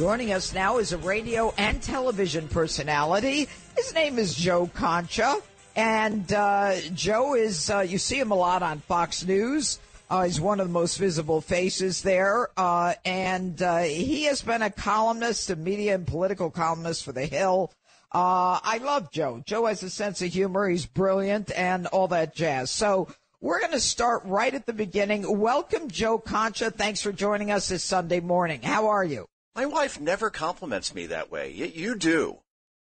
Joining us now is a radio and television personality. His name is Joe Concha. And uh, Joe is, uh, you see him a lot on Fox News. Uh, he's one of the most visible faces there. Uh, and uh, he has been a columnist, a media and political columnist for The Hill. Uh, I love Joe. Joe has a sense of humor. He's brilliant and all that jazz. So we're going to start right at the beginning. Welcome, Joe Concha. Thanks for joining us this Sunday morning. How are you? My wife never compliments me that way. You, you do.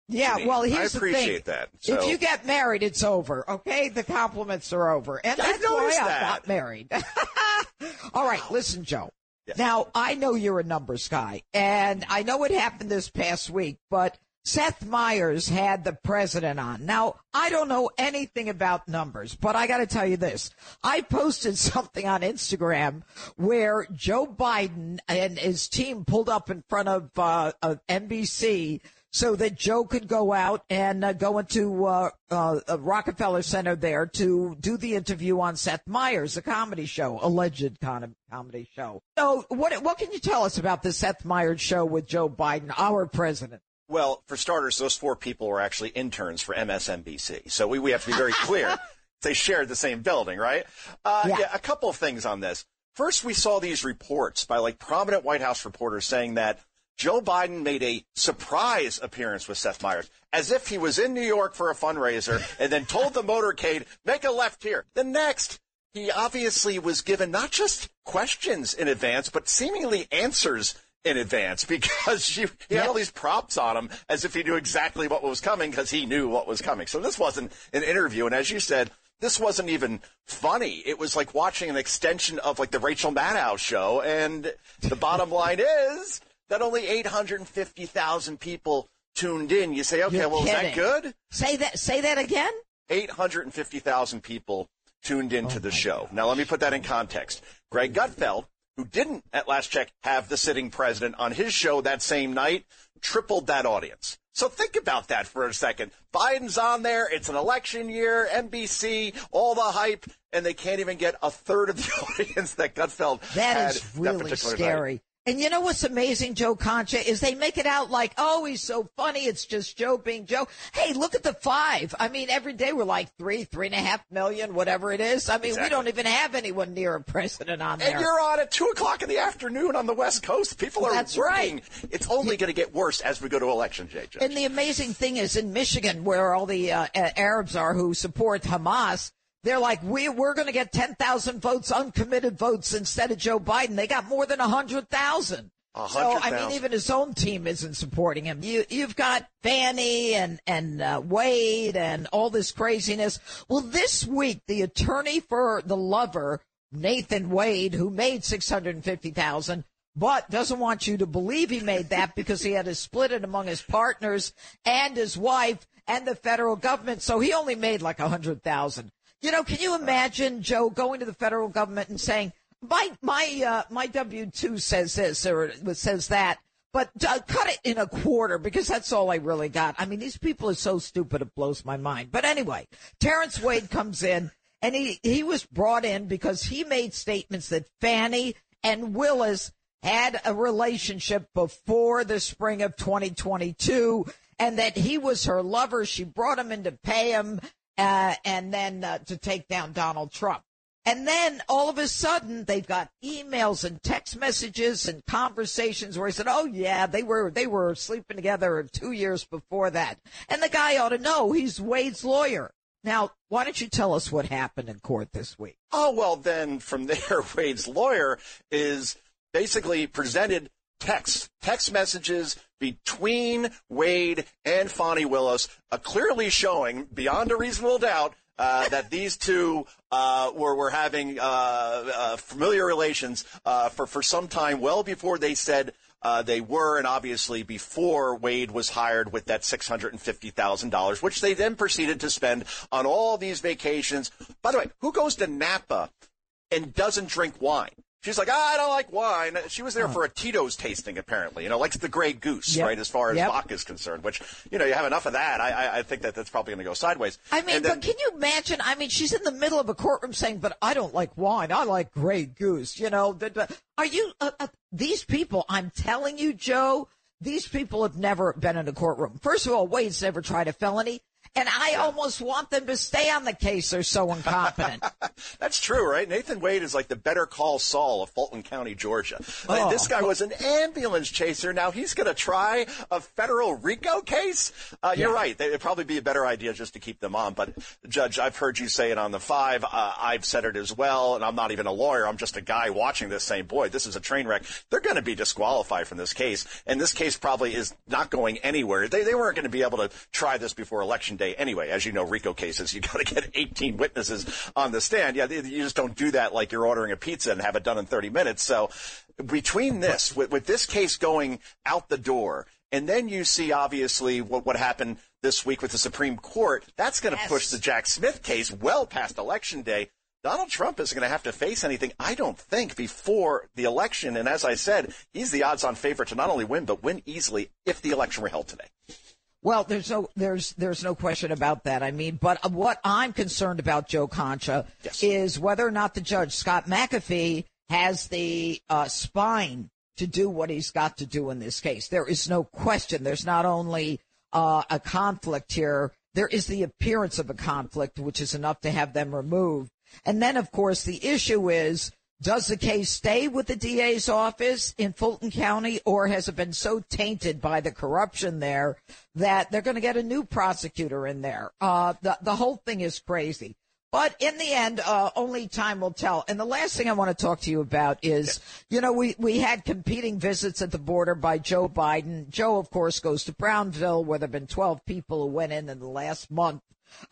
Yeah, well, here's I appreciate the thing. that. So. If you get married, it's over. Okay, the compliments are over, and that's why noticed I that. got married. All right, listen, Joe. Yes. Now I know you're a numbers guy, and I know what happened this past week, but Seth Meyers had the president on. Now I don't know anything about numbers, but I got to tell you this: I posted something on Instagram where Joe Biden and his team pulled up in front of, uh, of NBC so that Joe could go out and uh, go into uh, uh, Rockefeller Center there to do the interview on Seth Meyers, a comedy show, alleged con- comedy show. So, what what can you tell us about the Seth Meyers show with Joe Biden, our president? Well, for starters, those four people were actually interns for MSNBC. So we, we have to be very clear. they shared the same building, right? Uh, Yeah. yeah, a couple of things on this. First, we saw these reports by like prominent White House reporters saying that Joe Biden made a surprise appearance with Seth Meyers, as if he was in New York for a fundraiser and then told the motorcade, make a left here. The next, he obviously was given not just questions in advance, but seemingly answers in advance because he, he had all these props on him as if he knew exactly what was coming because he knew what was coming. So this wasn't an interview. And as you said, this wasn't even funny. It was like watching an extension of like the Rachel Maddow show. And the bottom line is that only 850,000 people tuned in. You say, okay, You're well, is that good? Say that. Say that again. 850,000 people tuned into oh the show. Now, let me put that in context. Greg Gutfeld, who didn't, at last check, have the sitting president on his show that same night, tripled that audience. So think about that for a second. Biden's on there. It's an election year, NBC, all the hype, and they can't even get a third of the audience that Gutfeld That had is that really particular scary. night. And you know what's amazing, Joe Concha, is they make it out like, oh, he's so funny. It's just Joe being Joe. Hey, look at the five. I mean, every day we're like three, three and a half million, whatever it is. I mean, we don't even have anyone near a president on there. And you're on at two o'clock in the afternoon on the West Coast. People are That's working. right. It's only going to get worse as we go to election, JJ. And the amazing thing is in Michigan, where all the uh, Arabs are who support Hamas, they're like, we, we're going to get 10,000 votes, uncommitted votes instead of Joe Biden. They got more than 100,000. A So, I mean, even his own team isn't supporting him. You, you've got Fani and, and uh, Wade and all this craziness. Well, this week, the attorney for the lover, Nathan Wade, who made 650,000, but doesn't want you to believe he made that because he had to split it among his partners and his wife and the federal government. So he only made like a hundred thousand. You know, can you imagine Joe going to the federal government and saying, my, my, uh, my W two says this or says that, but uh, cut it in a quarter because that's all I really got. I mean, these people are so stupid it blows my mind. But anyway, Terrence Wade comes in and he, he was brought in because he made statements that Fani and Willis had a relationship before the spring of 2022 and that he was her lover. She brought him in to pay him uh, and then uh, to take down Donald Trump. And then all of a sudden they've got emails and text messages and conversations where he said, "Oh yeah, they were they were sleeping together 2 years before that." And the guy ought to know he's Wade's lawyer. Now, why don't you tell us what happened in court this week? Oh, well, then from there, Wade's lawyer is basically presented text, text messages between Wade and Fani Willis, uh, clearly showing beyond a reasonable doubt uh, that these two uh, were, were having uh, uh, familiar relations uh, for, for some time, well before they said uh, they were, and obviously before Wade was hired with that $650,000, which they then proceeded to spend on all these vacations. By the way, who goes to Napa and doesn't drink wine? She's like, ah, I don't like wine. She was there for a Tito's tasting, apparently. You know, likes the Grey Goose, Yep. right? As far as Yep. vodka is concerned, which you know, you have enough of that. I, I, I think that that's probably going to go sideways. I mean, And then- but can you imagine? I mean, she's in the middle of a courtroom saying, "But I don't like wine. I like Grey Goose." You know, are you? Uh, uh, these people, I'm telling you, Joe, these people have never been in a courtroom. First of all, Wade's never tried a felony. And I almost want them to stay on the case. They're so incompetent. That's true, right? Nathan Wade is like the better call Saul of Fulton County, Georgia. Oh. This guy was an ambulance chaser. Now he's going to try a federal RICO case. Uh, yeah. You're right. It'd probably be a better idea just to keep them on. But Judge, I've heard you say it on the five. Uh, I've said it as well. And I'm not even a lawyer. I'm just a guy watching this saying, boy, this is a train wreck. They're going to be disqualified from this case. And this case probably is not going anywhere. They, they weren't going to be able to try this before election day day anyway. As you know, RICO cases, you got to get 18 witnesses on the stand. Yeah, you just don't do that like you're ordering a pizza and have it done in 30 minutes. So between this, with, with this case going out the door, and then you see obviously what, what happened this week with the Supreme Court, that's going to yes. push the Jack Smith case well past election day. Donald Trump isn't going to have to face anything, I don't think, before the election. And as I said, he's the odds on favorite to not only win, but win easily if the election were held today. Well, there's no there's there's no question about that. I mean, but what I'm concerned about, Joe Concha, yes. is whether or not the judge Scott McAfee has the uh, spine to do what he's got to do in this case. There is no question. There's not only uh, a conflict here. There is the appearance of a conflict, which is enough to have them removed. And then, of course, the issue is does the case stay with the DA's office in Fulton County, or has it been so tainted by the corruption there that they're going to get a new prosecutor in there? Uh, the the whole thing is crazy. But in the end, uh, only time will tell. And the last thing I want to talk to you about is, you know, we, we had competing visits at the border by Joe Biden. Joe, of course, goes to Brownsville, where there have been 12 people who went in in the last month.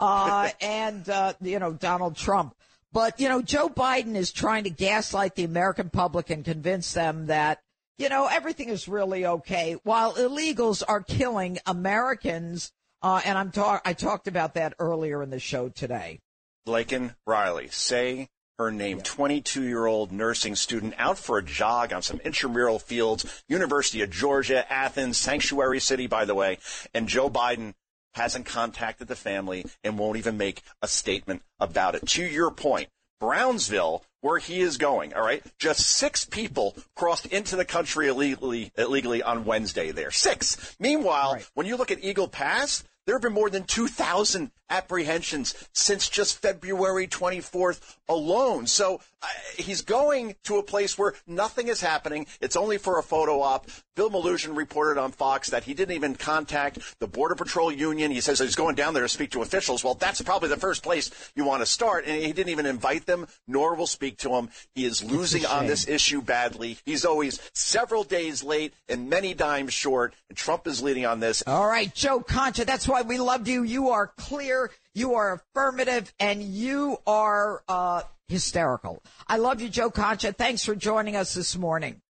Uh, and, uh, you know, Donald Trump. But, you know, Joe Biden is trying to gaslight the American public and convince them that, you know, everything is really okay while illegals are killing Americans. Uh, and I'm talk- I talked about that earlier in the show today. Laken Riley, say her name, 22 year old nursing student out for a jog on some intramural fields, University of Georgia, Athens, sanctuary city, by the way. And Joe Biden hasn't contacted the family and won't even make a statement about it. To your point, Brownsville, where he is going, all right, just six people crossed into the country illegally, illegally on Wednesday there. Six. Meanwhile, right. when you look at Eagle Pass, there have been more than 2,000 apprehensions since just February 24th alone. So he's going to a place where nothing is happening. It's only for a photo op. Bill Melugin reported on Fox that he didn't even contact the Border Patrol Union. He says he's going down there to speak to officials. Well, that's probably the first place you want to start. And he didn't even invite them, nor will speak to them. He is losing on this issue badly. He's always several days late and many dimes short. And Trump is leading on this. All right, Joe Concha, that's why we loved you. You are clear you are affirmative and you are uh, hysterical. I love you, Joe Concha. Thanks for joining us this morning.